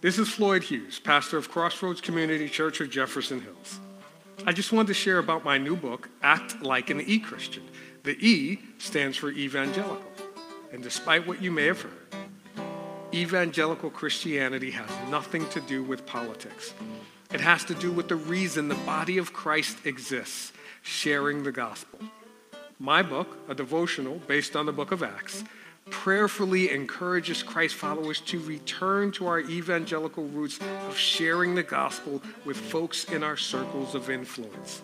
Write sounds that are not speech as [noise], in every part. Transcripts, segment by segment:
This is Floyd Hughes, pastor of Crossroads Community Church of Jefferson Hills. I just wanted to share about my new book, Act Like an E Christian. The E stands for evangelical. And despite what you may have heard, evangelical Christianity has nothing to do with politics. It has to do with the reason the body of Christ exists, sharing the gospel. My book, a devotional based on the book of Acts, prayerfully encourages Christ followers to return to our evangelical roots of sharing the gospel with folks in our circles of influence.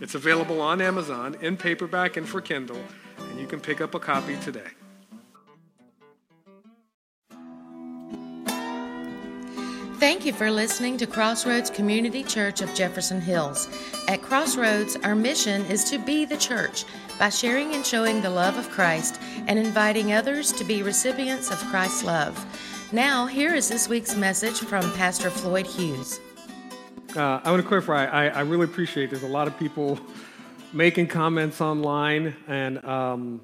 It's available on Amazon in paperback and for Kindle, and you can pick up a copy today. Thank you for listening to Crossroads Community Church of Jefferson Hills. At Crossroads, our mission is to be the church by sharing and showing the love of Christ and inviting others to be recipients of Christ's love. Now, here is this week's message from Pastor Floyd Hughes. Uh, I want to clarify, I, I, really appreciate there's a lot of people [laughs] making comments online, and um,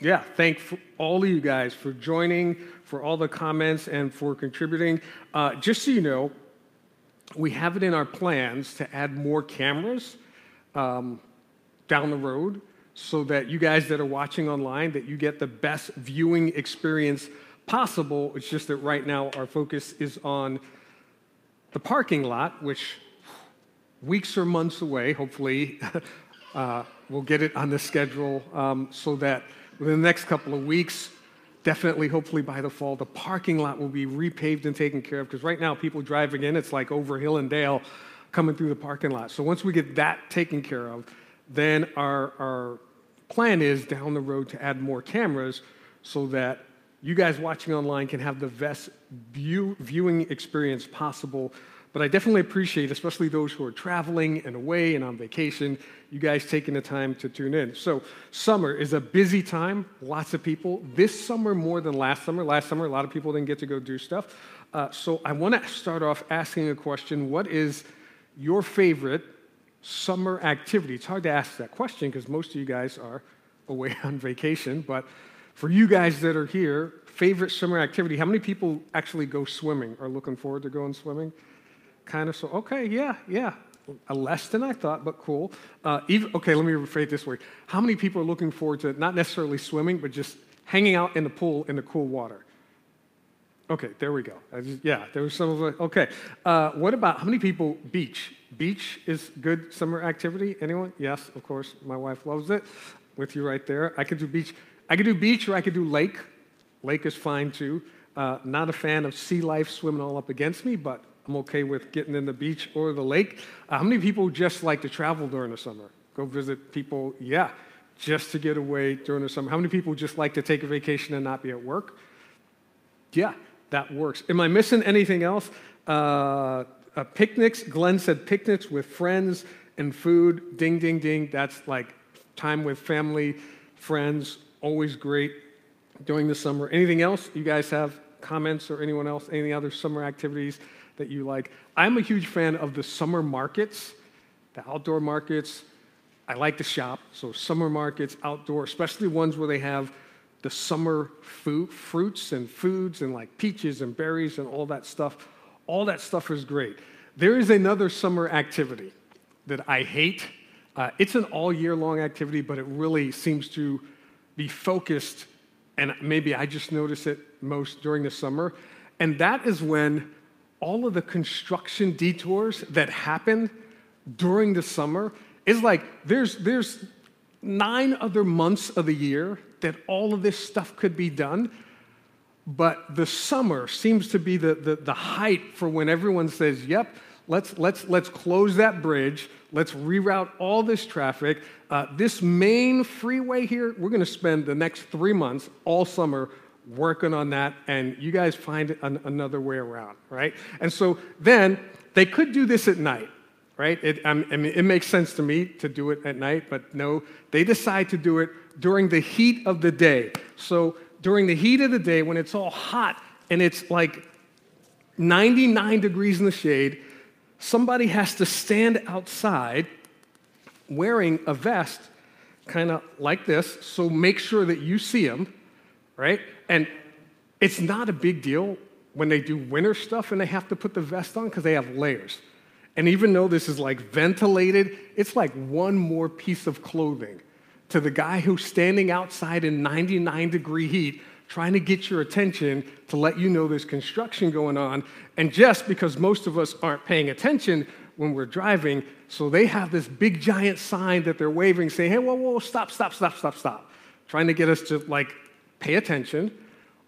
yeah, thank all of you guys for joining, for all the comments, and for contributing. Uh, just so you know, we have it in our plans to add more cameras um, down the road so that you guys that are watching online that you get the best viewing experience possible it's just that right now our focus is on the parking lot which weeks or months away hopefully [laughs] uh, we'll get it on the schedule um, so that within the next couple of weeks definitely hopefully by the fall the parking lot will be repaved and taken care of because right now people driving in it's like over hill and dale coming through the parking lot so once we get that taken care of then our, our plan is down the road to add more cameras so that you guys watching online can have the best view, viewing experience possible. But I definitely appreciate, especially those who are traveling and away and on vacation, you guys taking the time to tune in. So, summer is a busy time, lots of people. This summer more than last summer. Last summer, a lot of people didn't get to go do stuff. Uh, so, I want to start off asking a question What is your favorite summer activity? It's hard to ask that question because most of you guys are away [laughs] on vacation, but for you guys that are here, favorite summer activity, how many people actually go swimming, are looking forward to going swimming? Kind of so, okay, yeah, yeah. less than I thought, but cool. Uh, even, okay, let me rephrase this way. How many people are looking forward to not necessarily swimming, but just hanging out in the pool in the cool water? Okay, there we go. Just, yeah, there was some of it. Okay. Uh, what about how many people beach? Beach is good summer activity. Anyone? Yes, of course. My wife loves it. With you right there. I could do beach. I could do beach or I could do lake. Lake is fine too. Uh, not a fan of sea life swimming all up against me, but I'm okay with getting in the beach or the lake. Uh, how many people just like to travel during the summer? Go visit people? Yeah, just to get away during the summer. How many people just like to take a vacation and not be at work? Yeah, that works. Am I missing anything else? Uh, uh, picnics, Glenn said picnics with friends and food. Ding, ding, ding. That's like time with family, friends, always great during the summer. Anything else you guys have comments or anyone else? Any other summer activities that you like? I'm a huge fan of the summer markets, the outdoor markets. I like to shop, so summer markets, outdoor, especially ones where they have the summer food, fruits and foods and like peaches and berries and all that stuff. All that stuff is great. There is another summer activity that I hate. Uh, it's an all year long activity, but it really seems to be focused, and maybe I just notice it most during the summer. And that is when all of the construction detours that happened during the summer is like there's, there's nine other months of the year that all of this stuff could be done. But the summer seems to be the, the, the height for when everyone says, yep, let's, let's, let's close that bridge. Let's reroute all this traffic. Uh, this main freeway here, we're going to spend the next three months, all summer, working on that, and you guys find an, another way around, right? And so then they could do this at night right? It, um, I mean, it makes sense to me to do it at night, but no, they decide to do it during the heat of the day. So during the heat of the day, when it's all hot and it's like 99 degrees in the shade, somebody has to stand outside wearing a vest kind of like this, so make sure that you see them, right? And it's not a big deal when they do winter stuff and they have to put the vest on because they have layers. And even though this is like ventilated, it's like one more piece of clothing to the guy who's standing outside in 99 degree heat trying to get your attention to let you know there's construction going on. And just because most of us aren't paying attention when we're driving, so they have this big giant sign that they're waving saying, hey, whoa, whoa, stop, stop, stop, stop, stop. Trying to get us to like pay attention.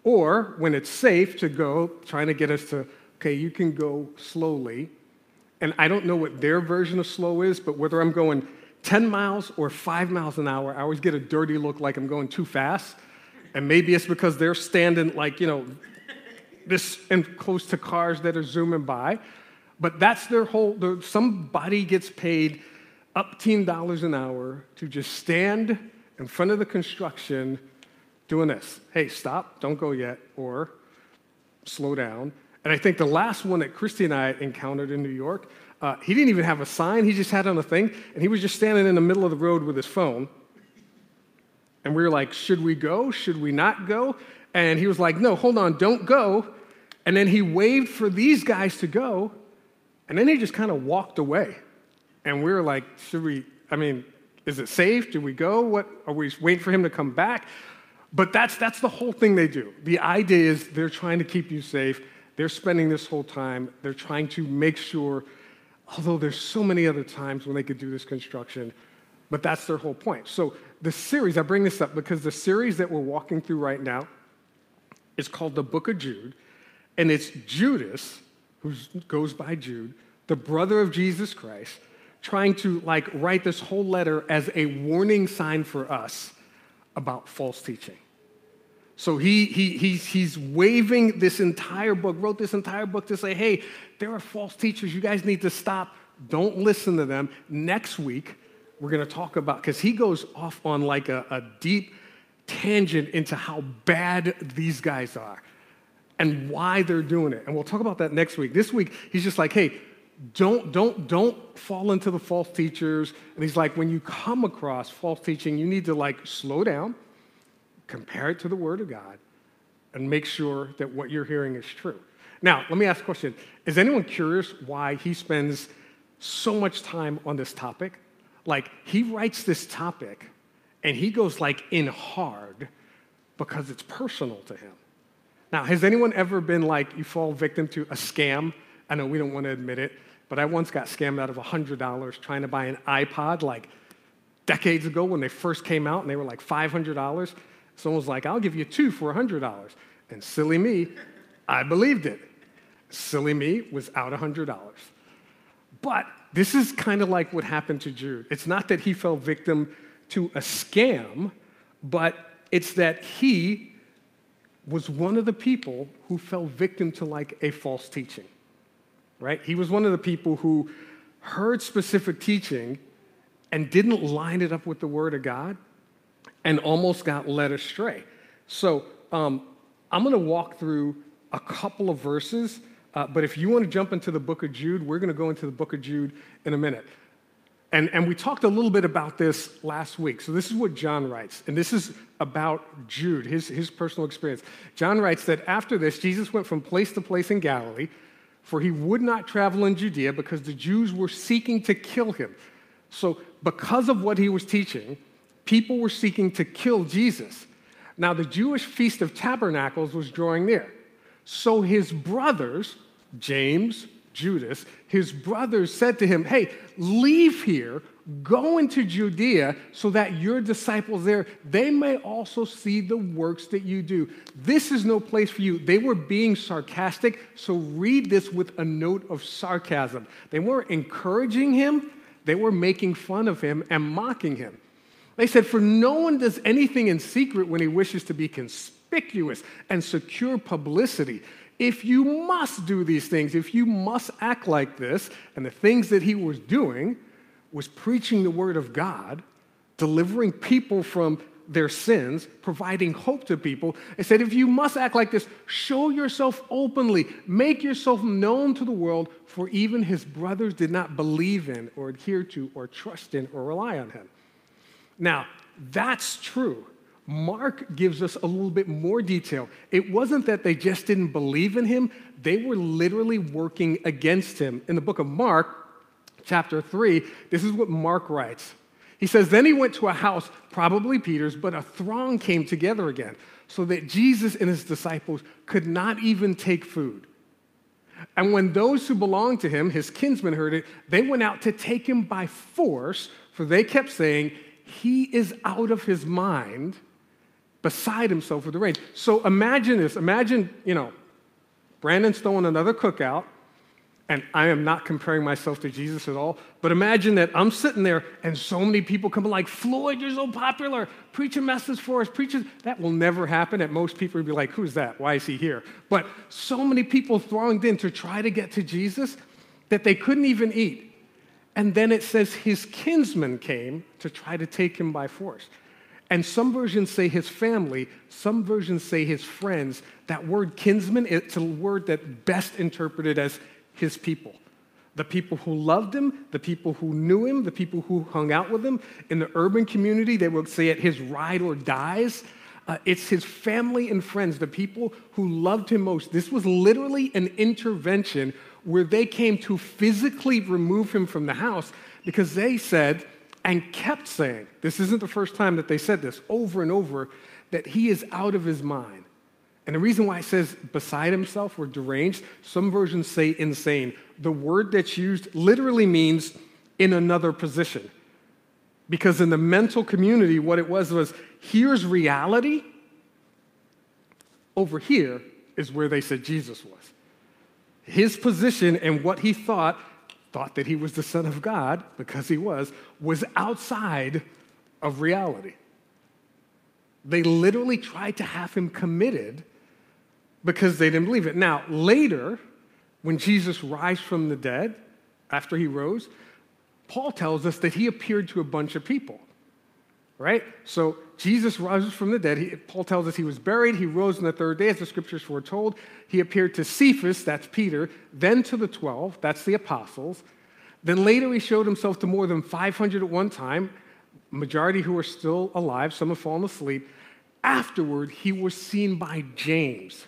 Or when it's safe to go, trying to get us to, okay, you can go slowly. And I don't know what their version of slow is, but whether I'm going 10 miles or five miles an hour, I always get a dirty look like I'm going too fast. And maybe it's because they're standing like, you know, this and close to cars that are zooming by. But that's their whole, somebody gets paid up $10 an hour to just stand in front of the construction doing this. Hey, stop, don't go yet, or slow down. And I think the last one that Christy and I encountered in New York, uh, he didn't even have a sign, he just had on a thing, and he was just standing in the middle of the road with his phone. And we were like, should we go? Should we not go? And he was like, no, hold on, don't go. And then he waved for these guys to go, and then he just kind of walked away. And we were like, should we, I mean, is it safe? Do we go? What are we waiting for him to come back? But that's that's the whole thing they do. The idea is they're trying to keep you safe. They're spending this whole time, they're trying to make sure, although there's so many other times when they could do this construction, but that's their whole point. So the series, I bring this up because the series that we're walking through right now is called the Book of Jude, and it's Judas, who goes by Jude, the brother of Jesus Christ, trying to like write this whole letter as a warning sign for us about false teaching. So he, he, he's, he's waving this entire book, wrote this entire book to say, hey, there are false teachers. You guys need to stop. Don't listen to them. Next week, we're going to talk about, because he goes off on like a, a deep tangent into how bad these guys are and why they're doing it. And we'll talk about that next week. This week, he's just like, hey, don't, don't, don't fall into the false teachers. And he's like, when you come across false teaching, you need to like slow down, compare it to the Word of God, and make sure that what you're hearing is true. Now, let me ask a question. Is anyone curious why he spends so much time on this topic? Like, he writes this topic and he goes like in hard because it's personal to him. Now, has anyone ever been like, you fall victim to a scam? I know we don't want to admit it, but I once got scammed out of $100 trying to buy an iPod like decades ago when they first came out and they were like $500. Someone was like, I'll give you two for $100. And silly me, I believed it. Silly me was out $100. But this is kind of like what happened to Jude. It's not that he fell victim to a scam, but it's that he was one of the people who fell victim to like a false teaching, right? He was one of the people who heard specific teaching and didn't line it up with the Word of God and almost got led astray. So um, I'm going to walk through a couple of verses uh, but if you want to jump into the book of Jude, we're going to go into the book of Jude in a minute. And, and we talked a little bit about this last week. So, this is what John writes, and this is about Jude, his, his personal experience. John writes that after this, Jesus went from place to place in Galilee, for he would not travel in Judea because the Jews were seeking to kill him. So, because of what he was teaching, people were seeking to kill Jesus. Now, the Jewish Feast of Tabernacles was drawing near. So his brothers, James, Judas, his brothers said to him, Hey, leave here, go into Judea so that your disciples there, they may also see the works that you do. This is no place for you. They were being sarcastic, so read this with a note of sarcasm. They weren't encouraging him, they were making fun of him and mocking him. They said, For no one does anything in secret when he wishes to be conspicuous and secure publicity. If you must do these things, if you must act like this, and the things that he was doing was preaching the word of God, delivering people from their sins, providing hope to people. It said, if you must act like this, show yourself openly, make yourself known to the world, for even his brothers did not believe in or adhere to or trust in or rely on him. Now, that's true Mark gives us a little bit more detail. It wasn't that they just didn't believe in him, they were literally working against him. In the book of Mark, chapter 3, this is what Mark writes. He says, Then he went to a house, probably Peter's, but a throng came together again, so that Jesus and his disciples could not even take food. And when those who belonged to him, his kinsmen, heard it, they went out to take him by force, for they kept saying, He is out of his mind beside himself with the rage. So imagine this. Imagine, you know, Brandon's throwing another cookout, and I am not comparing myself to Jesus at all, but imagine that I'm sitting there and so many people come like, Floyd, you're so popular. Preach a message for us. Preach. That will never happen. At most people would be like, who's that? Why is he here? But so many people thronged in to try to get to Jesus that they couldn't even eat. And then it says his kinsmen came to try to take him by force. And some versions say his family, some versions say his friends. That word kinsman, it's a word that best interpreted as his people. The people who loved him, the people who knew him, the people who hung out with him. In the urban community, they would say it his ride or dies. Uh, it's his family and friends, the people who loved him most. This was literally an intervention where they came to physically remove him from the house because they said, and kept saying, this isn't the first time that they said this, over and over, that he is out of his mind. And the reason why it says beside himself or deranged, some versions say insane. The word that's used literally means in another position. Because in the mental community, what it was was here's reality, over here is where they said Jesus was. His position and what he thought thought that he was the Son of God, because he was, was outside of reality. They literally tried to have him committed because they didn't believe it. Now, later, when Jesus rise from the dead, after he rose, Paul tells us that he appeared to a bunch of people, right? So Jesus rises from the dead. He, Paul tells us he was buried. He rose on the third day, as the scriptures foretold. He appeared to Cephas, that's Peter, then to the 12, that's the apostles. Then later he showed himself to more than 500 at one time, majority who are still alive, some have fallen asleep. Afterward, he was seen by James.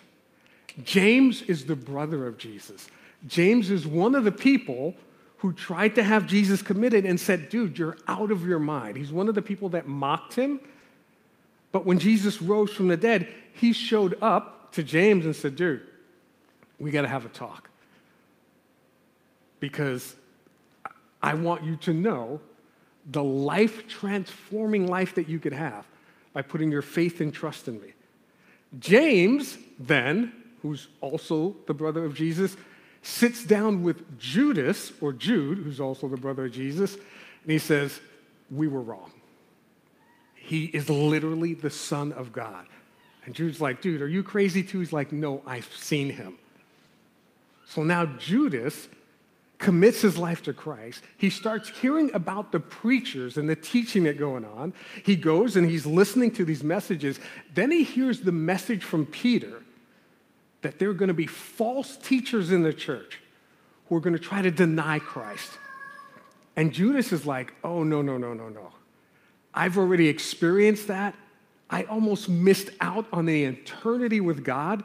James is the brother of Jesus. James is one of the people who tried to have Jesus committed and said, Dude, you're out of your mind. He's one of the people that mocked him. But when Jesus rose from the dead, he showed up to James and said, Dude, we got to have a talk. Because I want you to know the life transforming life that you could have by putting your faith and trust in me. James, then, who's also the brother of Jesus, sits down with Judas, or Jude, who's also the brother of Jesus, and he says, We were wrong. He is literally the Son of God. And Jude's like, Dude, are you crazy too? He's like, No, I've seen him. So now Judas commits his life to Christ. He starts hearing about the preachers and the teaching that going on. He goes and he's listening to these messages. Then he hears the message from Peter that there are going to be false teachers in the church who are going to try to deny Christ. And Judas is like, oh, no, no, no, no, no. I've already experienced that. I almost missed out on the eternity with God.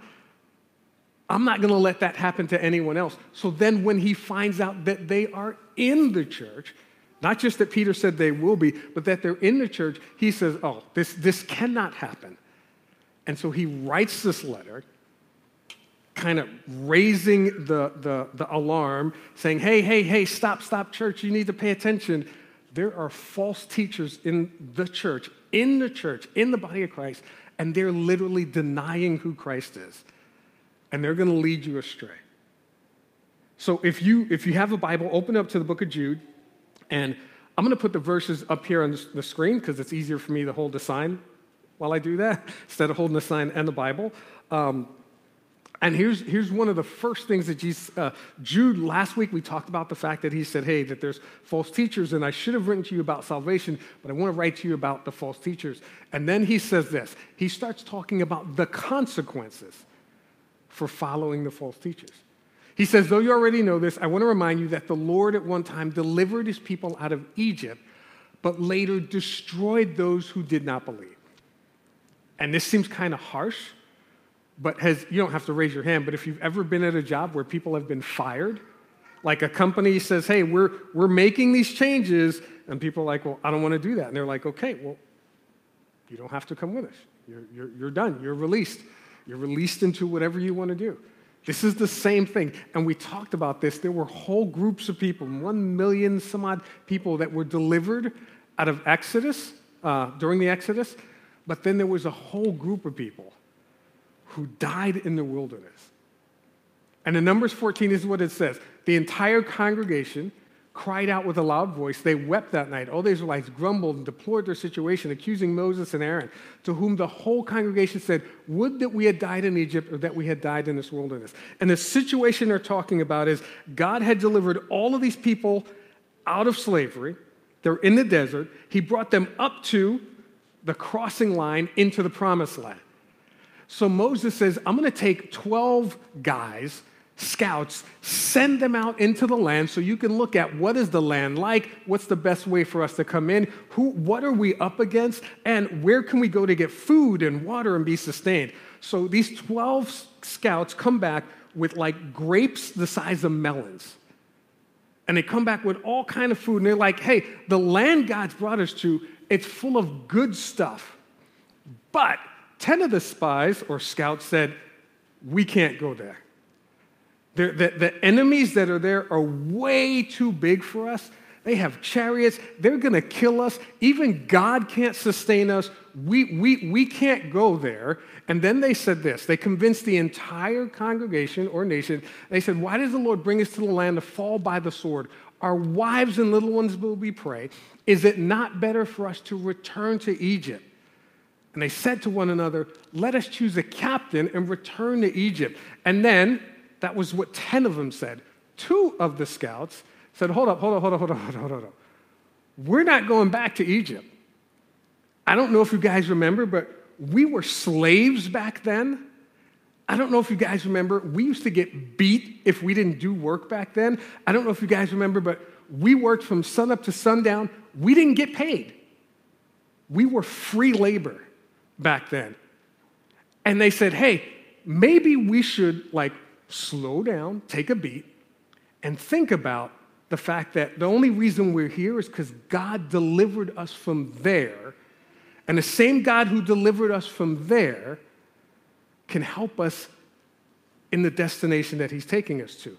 I'm not going to let that happen to anyone else. So then, when he finds out that they are in the church, not just that Peter said they will be, but that they're in the church, he says, Oh, this, this cannot happen. And so he writes this letter kind of raising the, the, the alarm, saying, hey, hey, hey, stop, stop, church, you need to pay attention. There are false teachers in the church, in the church, in the body of Christ, and they're literally denying who Christ is. And they're going to lead you astray. So if you if you have a Bible, open up to the book of Jude, and I'm going to put the verses up here on the screen because it's easier for me to hold the sign while I do that [laughs] instead of holding the sign and the Bible. Um, and here's, here's one of the first things that Jesus, uh, Jude, last week we talked about the fact that he said, hey, that there's false teachers, and I should have written to you about salvation, but I want to write to you about the false teachers. And then he says this he starts talking about the consequences for following the false teachers. He says, though you already know this, I want to remind you that the Lord at one time delivered his people out of Egypt, but later destroyed those who did not believe. And this seems kind of harsh, but has, you don't have to raise your hand, but if you've ever been at a job where people have been fired, like a company says, hey, we're, we're making these changes, and people are like, well, I don't want to do that. And they're like, okay, well, you don't have to come with us. You're, you're, you're done. You're released. You're released into whatever you want to do. This is the same thing. And we talked about this. There were whole groups of people, one million some odd people that were delivered out of Exodus, uh, during the Exodus. But then there was a whole group of people who died in the wilderness. And in Numbers 14 is what it says the entire congregation cried out with a loud voice. They wept that night. All the Israelites grumbled and deplored their situation, accusing Moses and Aaron, to whom the whole congregation said, Would that we had died in Egypt or that we had died in this wilderness. And the situation they're talking about is God had delivered all of these people out of slavery. They're in the desert. He brought them up to the crossing line into the promised land. So Moses says, I'm going to take 12 guys scouts, send them out into the land so you can look at what is the land like, what's the best way for us to come in, who, what are we up against, and where can we go to get food and water and be sustained. So these 12 scouts come back with like grapes the size of melons. And they come back with all kind of food and they're like, "Hey, the land God's brought us to, it's full of good stuff." But 10 of the spies or scouts said, "We can't go there." The, the, enemies that are there are way too big for us. They have chariots. They're going to kill us. Even God can't sustain us. We, we, we can't go there. And then they said this they convinced the entire congregation or nation. They said, Why does the Lord bring us to the land to fall by the sword? Our wives and little ones will be prey. Is it not better for us to return to Egypt? And they said to one another, Let us choose a captain and return to Egypt. And then that was what 10 of them said. Two of the scouts said, Hold up, hold up, hold up, hold up, hold up, hold up. We're not going back to Egypt. I don't know if you guys remember, but we were slaves back then. I don't know if you guys remember, we used to get beat if we didn't do work back then. I don't know if you guys remember, but we worked from sunup to sundown. We didn't get paid. We were free labor back then. And they said, hey, maybe we should like slow down, take a beat, and think about the fact that the only reason we're here is because God delivered us from there. And the same God who delivered us from there can help us in the destination that He's taking us to.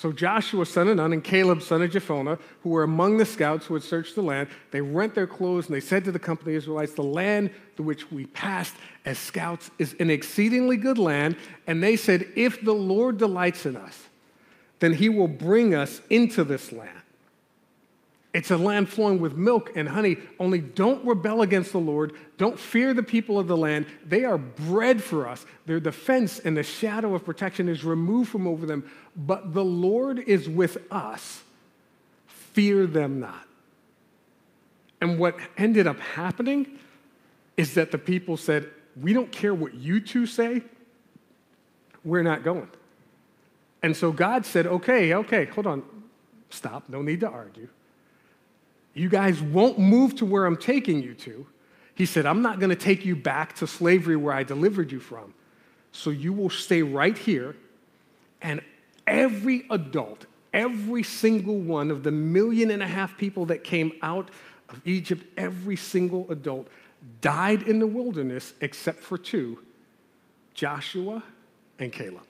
So Joshua, son of Nun, and Caleb, son of Jephunneh, who were among the scouts who had searched the land, they rent their clothes and they said to the company of Israelites, The land through which we passed as scouts is an exceedingly good land. And they said, If the Lord delights in us, then he will bring us into this land. It's a land flowing with milk and honey. Only don't rebel against the Lord. Don't fear the people of the land. They are bread for us. Their defense and the shadow of protection is removed from over them. But the Lord is with us. Fear them not. And what ended up happening is that the people said, We don't care what you two say, we're not going. And so God said, Okay, okay, hold on, stop, no need to argue. You guys won't move to where I'm taking you to. He said, I'm not going to take you back to slavery where I delivered you from. So you will stay right here. And every adult, every single one of the million and a half people that came out of Egypt, every single adult died in the wilderness except for two Joshua and Caleb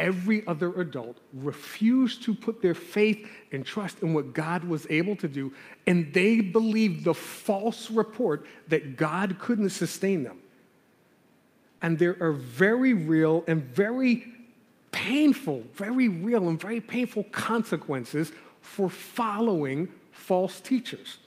every other adult refused to put their faith and trust in what God was able to do, and they believed the false report that God couldn't sustain them. And there are very real and very painful, very real and very painful consequences for following false teachers.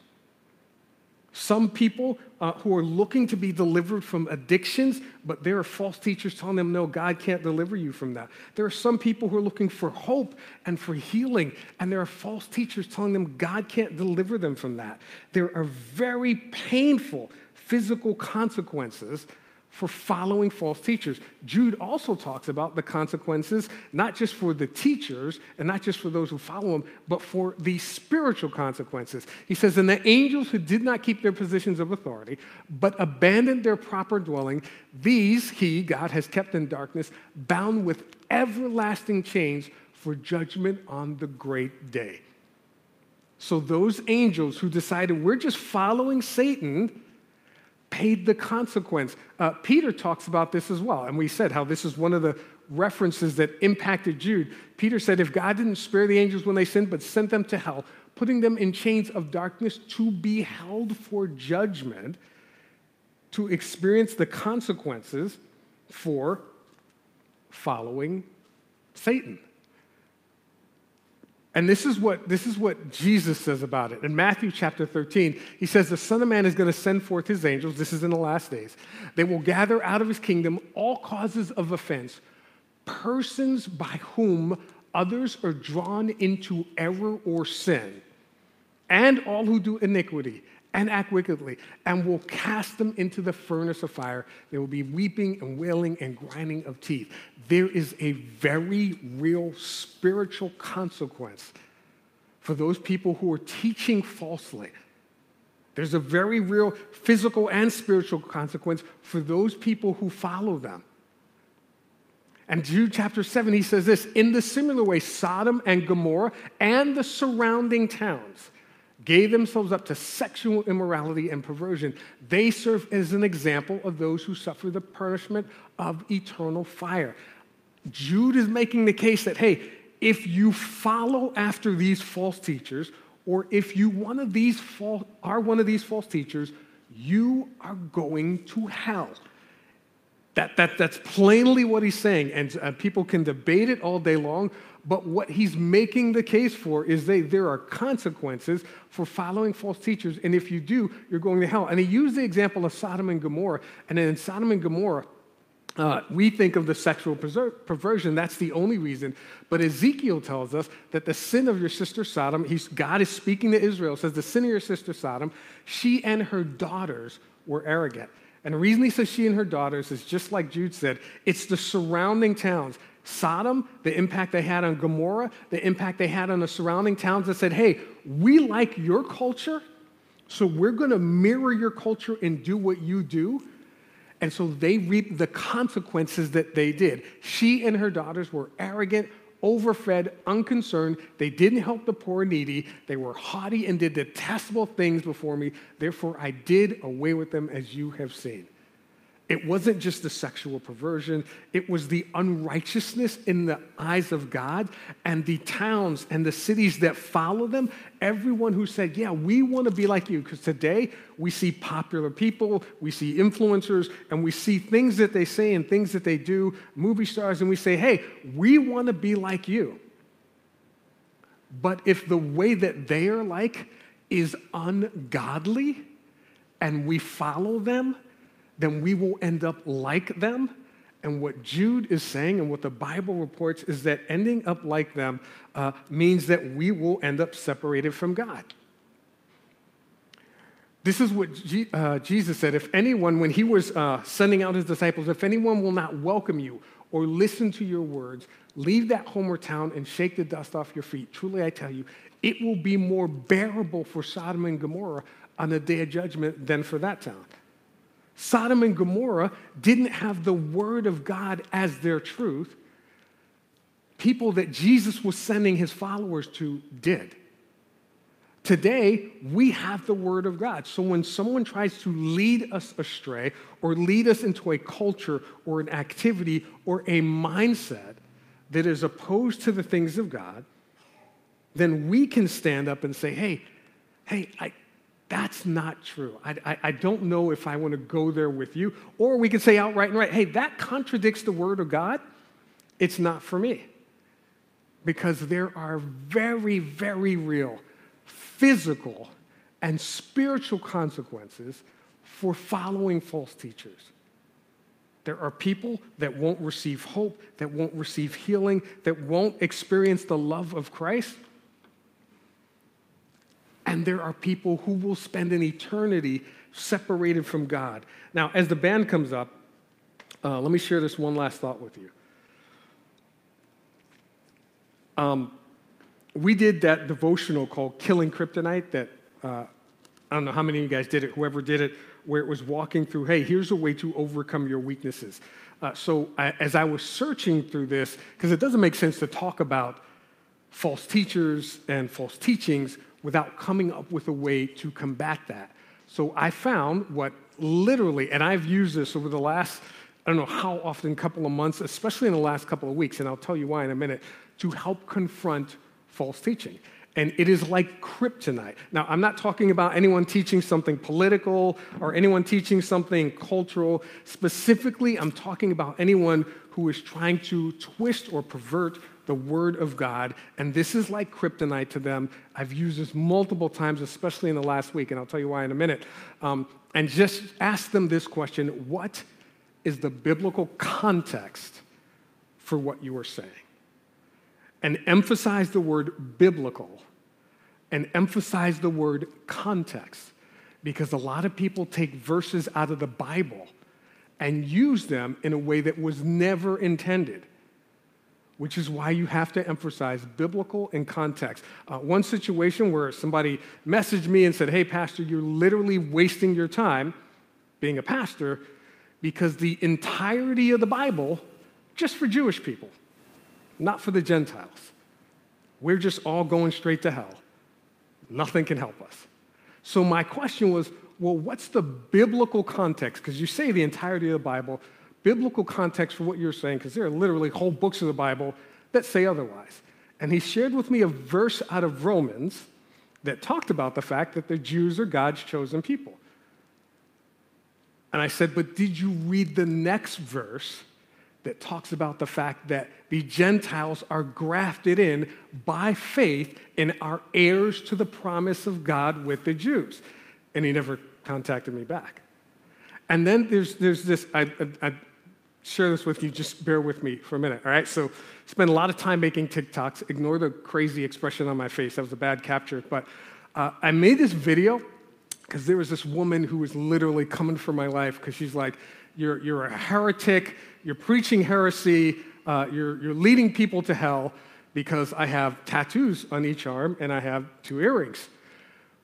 Some people uh, who are looking to be delivered from addictions, but there are false teachers telling them, no, God can't deliver you from that. There are some people who are looking for hope and for healing, and there are false teachers telling them God can't deliver them from that. There are very painful physical consequences for following false teachers. Jude also talks about the consequences, not just for the teachers and not just for those who follow them, but for the spiritual consequences. He says, And the angels who did not keep their positions of authority, but abandoned their proper dwelling, these he, God, has kept in darkness, bound with everlasting chains for judgment on the great day. So those angels who decided we're just following Satan paid the consequence. Uh, Peter talks about this as well, and we said how this is one of the references that impacted Jude. Peter said, If God didn't spare the angels when they sinned, but sent them to hell, putting them in chains of darkness to be held for judgment, to experience the consequences for following Satan. And this is what this is what Jesus says about it. In Matthew chapter 13, he says the son of man is going to send forth his angels, this is in the last days. They will gather out of his kingdom all causes of offense, persons by whom others are drawn into error or sin, and all who do iniquity and act wickedly, and will cast them into the furnace of fire. There will be weeping and wailing and grinding of teeth. There is a very real spiritual consequence for those people who are teaching falsely. There's a very real physical and spiritual consequence for those people who follow them. And Jude chapter 7, he says this In the similar way, Sodom and Gomorrah and the surrounding towns gave themselves up to sexual immorality and perversion, they serve as an example of those who suffer the punishment of eternal fire. Jude is making the case that, hey, if you follow after these false teachers, or if you one of these false, are one of these false teachers, you are going to hell. That, that, that's plainly what he's saying, and uh, people can debate it all day long, but what he's making the case for is that there are consequences for following false teachers, and if you do, you're going to hell. And he used the example of Sodom and Gomorrah, and in Sodom and Gomorrah, uh, we think of the sexual perversion, that's the only reason. But Ezekiel tells us that the sin of your sister Sodom, God is speaking to Israel, says, The sin of your sister Sodom, she and her daughters were arrogant. And the reason he says she and her daughters is just like Jude said, it's the surrounding towns. Sodom, the impact they had on Gomorrah, the impact they had on the surrounding towns that said, hey, we like your culture, so we're going to mirror your culture and do what you do. And so they reaped the consequences that they did. She and her daughters were arrogant, overfed, unconcerned. They didn't help the poor and needy. They were haughty and did detestable things before me. Therefore, I did away with them as you have seen. It wasn't just the sexual perversion, it was the unrighteousness in the eyes of God and the towns and the cities that follow them. Everyone who said, Yeah, we want to be like you. Because today we see popular people, we see influencers, and we see things that they say and things that they do, movie stars, and we say, Hey, we want to be like you. But if the way that they are like is ungodly and we follow them, then we will end up like them. And what Jude is saying and what the Bible reports is that ending up like them uh, means that we will end up separated from God. This is what G- uh, Jesus said. If anyone, when he was uh, sending out his disciples, if anyone will not welcome you or listen to your words, leave that home or town and shake the dust off your feet. Truly, I tell you, it will be more bearable for Sodom and Gomorrah on the day of judgment than for that town. Sodom and Gomorrah didn't have the word of God as their truth. People that Jesus was sending his followers to did. Today, we have the Word of God. So when someone tries to lead us astray or lead us into a culture or an activity or a mindset that is opposed to the things of God, then we can stand up and say, hey, hey, I, that's not true. I, I, I, don't know if I want to go there with you. Or we can say outright and right, hey, that contradicts the word of God. It's not for me. Because there are very, very real physical and spiritual consequences for following false teachers. There are people that won't receive hope, that won't receive healing, that won't experience the love of Christ and there are people who will spend an eternity separated from God. Now, as the band comes up, Uh, let me share this one last thought with you. Um, we did that devotional called Killing Kryptonite that uh, I don't know how many of you guys did it, whoever did it, where it was walking through, hey, here's a way to overcome your weaknesses. Uh, so I, as I was searching through this, because it doesn't make sense to talk about false teachers and false teachings without coming up with a way to combat that. So I found what literally, and I've used this over the last, I don't know how often, couple of months, especially in the last couple of weeks, and I'll tell you why in a minute, to help confront false teaching. And it is like kryptonite. Now, I'm not talking about anyone teaching something political or anyone teaching something cultural. Specifically, I'm talking about anyone who is trying to twist or pervert the Word of God. And this is like kryptonite to them. I've used this multiple times, especially in the last week, and I'll tell you why in a minute. Um, and just ask them this question What is the biblical context for what you are saying? and emphasize the word biblical and emphasize the word context because a lot of people take verses out of the Bible and use them in a way that was never intended, which is why you have to emphasize biblical and context. Uh, one situation where somebody messaged me and said, Hey, Pastor, you're literally wasting your time being a pastor because the entirety of the Bible, just for Jewish people, not for the Gentiles. We're just all going straight to hell. Nothing can help us. So, my question was well, what's the biblical context? Because you say the entirety of the Bible, biblical context for what you're saying, because there are literally whole books of the Bible that say otherwise. And he shared with me a verse out of Romans that talked about the fact that the Jews are God's chosen people. And I said, But did you read the next verse that talks about the fact that the Gentiles are grafted in by faith and are heirs to the promise of God with the Jews. And he never contacted me back. And then there's, there's this, I, I, share this with you, just bear with me for a minute, all right? So, spend a lot of time making TikToks. Ignore the crazy expression on my face, that was a bad capture. But uh, I made this video because there was this woman who was literally coming for my life because she's like, you're, you're a heretic, you're preaching heresy, uh, you're, you're leading people to hell because I have tattoos on each arm and I have two earrings.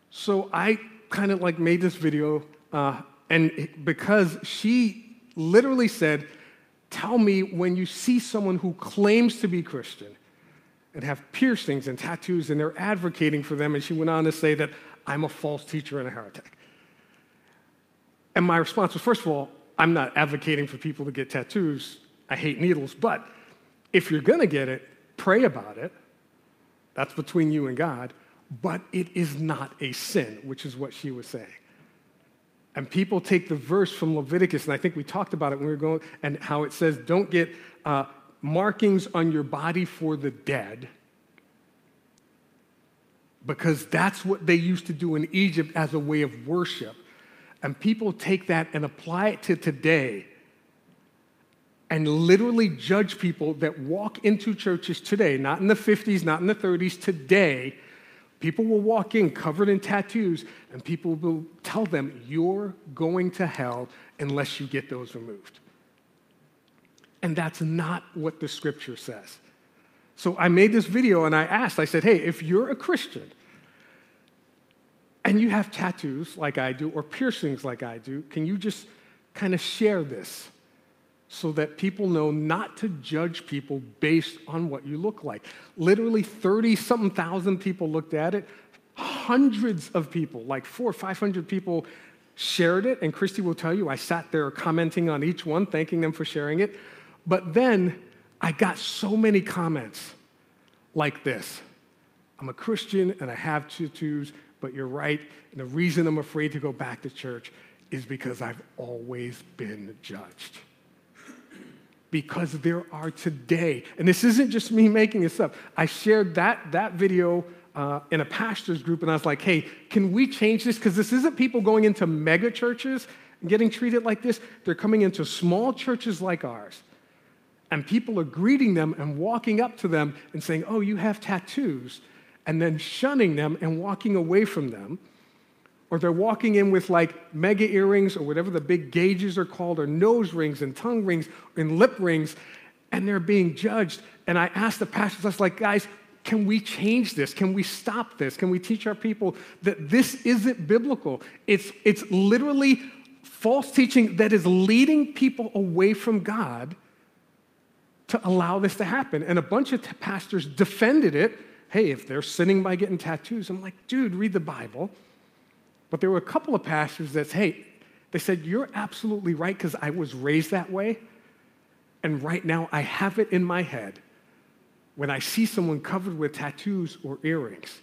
So I kind of like made this video, uh, and because she literally said, Tell me when you see someone who claims to be Christian and have piercings and tattoos and they're advocating for them. And she went on to say that I'm a false teacher and a heretic. And my response was, first of all, I'm not advocating for people to get tattoos. I hate needles. But if you're going to get it, pray about it. That's between you and God. But it is not a sin, which is what she was saying. And people take the verse from Leviticus, and I think we talked about it when we were going, and how it says, don't get uh, markings on your body for the dead, because that's what they used to do in Egypt as a way of worship. And people take that and apply it to today and literally judge people that walk into churches today, not in the 50s, not in the 30s, today. People will walk in covered in tattoos, and people will tell them, You're going to hell unless you get those removed. And that's not what the scripture says. So I made this video and I asked, I said, Hey, if you're a Christian, and you have tattoos like I do or piercings like I do, can you just kind of share this so that people know not to judge people based on what you look like? Literally 30 something thousand people looked at it. Hundreds of people, like four or 500 people, shared it. And Christy will tell you, I sat there commenting on each one, thanking them for sharing it. But then I got so many comments like this I'm a Christian and I have tattoos but you're right. And the reason I'm afraid to go back to church is because I've always been judged. Because there are today, and this isn't just me making this up. I shared that, that video uh, in a pastor's group, and I was like, hey, can we change this? Because this isn't people going into mega churches and getting treated like this. They're coming into small churches like ours. And people are greeting them and walking up to them and saying, oh, you have tattoos and then shunning them and walking away from them or they're walking in with like mega earrings or whatever the big gauges are called, or nose rings and tongue rings and lip rings, and they're being judged. And I asked the pastors, I was like, guys, can we change this? Can we stop this? Can we teach our people that this isn't biblical? It's, it's literally false teaching that is leading people away from God to allow this to happen. And a bunch of t- pastors defended it. Hey, if they're sinning by getting tattoos, I'm like, dude, read the Bible. But there were a couple of pastors that, hey, they said, You're absolutely right because I was raised that way. And right now I have it in my head when I see someone covered with tattoos or earrings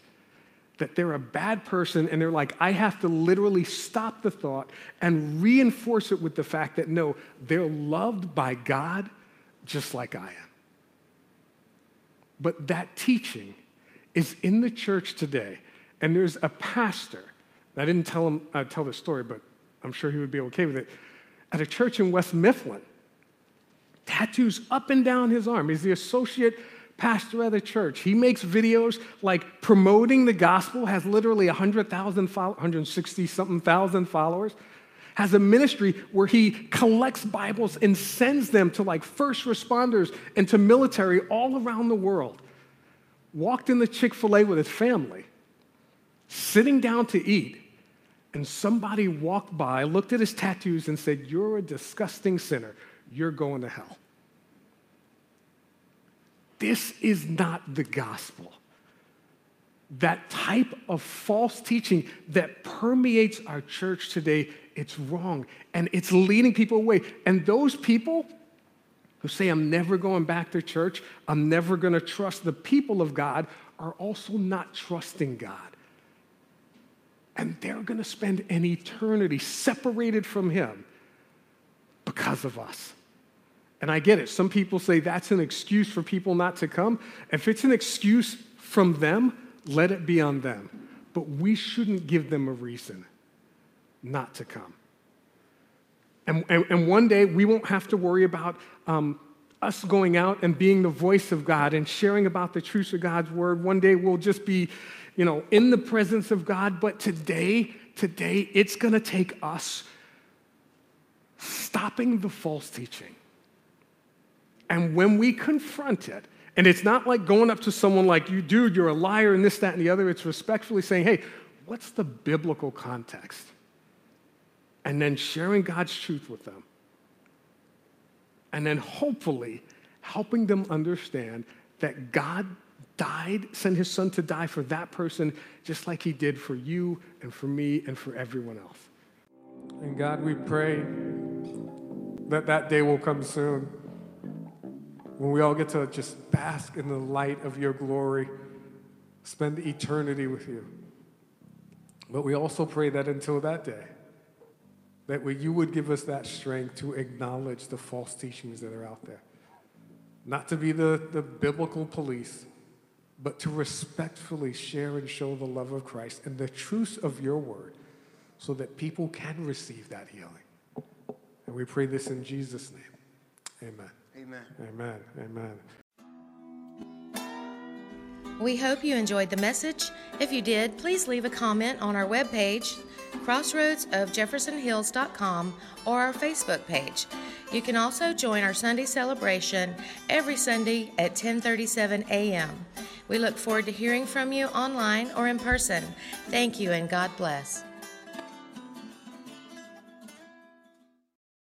that they're a bad person and they're like, I have to literally stop the thought and reinforce it with the fact that no, they're loved by God just like I am. But that teaching is in the church today, and there's a pastor I didn't tell him uh, tell the story, but I'm sure he would be okay with it. At a church in West Mifflin, tattoos up and down his arm. He's the associate pastor at a church. He makes videos like promoting the gospel, has literally 100,000, 160 something thousand followers, has a ministry where he collects Bibles and sends them to like first responders and to military all around the world. Walked in the Chick fil A with his family, sitting down to eat and somebody walked by, looked at his tattoos, and said, You're a disgusting sinner. You're going to hell. This is not the gospel. That type of false teaching that permeates our church today, it's wrong. And it's leading people away. And those people who say, I'm never going back to church, I'm never going to trust the people of God, are also not trusting God and they're going to spend an eternity separated from Him because of us. And I get it. Some people say that's an excuse for people not to come. If it's an excuse from them, let it be on them. But we shouldn't give them a reason not to come. And, and, and one day we won't have to worry about um, us going out and being the voice of God and sharing about the truth of God's word. One day we'll just be you know, in the presence of God. But today, today, it's going to take us stopping the false teaching. And when we confront it, and it's not like going up to someone like, you, dude, you're a liar, and this, that, and the other. It's respectfully saying, hey, what's the biblical context? And then sharing God's truth with them. And then hopefully helping them understand that God died, sent his son to die for that person, just like he did for you and for me and for everyone else. And God, we pray that that day will come soon when we all get to just bask in the light of your glory, spend eternity with you. But we also pray that until that day, that we, you would give us that strength to acknowledge the false teachings that are out there. Not to be the, the biblical police, but to respectfully share and show the love of Christ and the truth of your word so that people can receive that healing. And we pray this in Jesus' name. Amen. Amen. Amen. Amen. We hope you enjoyed the message. If you did, please leave a comment on our webpage, crossroadsofjeffersonhills.com, or our Facebook page. You can also join our Sunday celebration every Sunday at 10:37 a.m. We look forward to hearing from you online or in person. Thank you and God bless.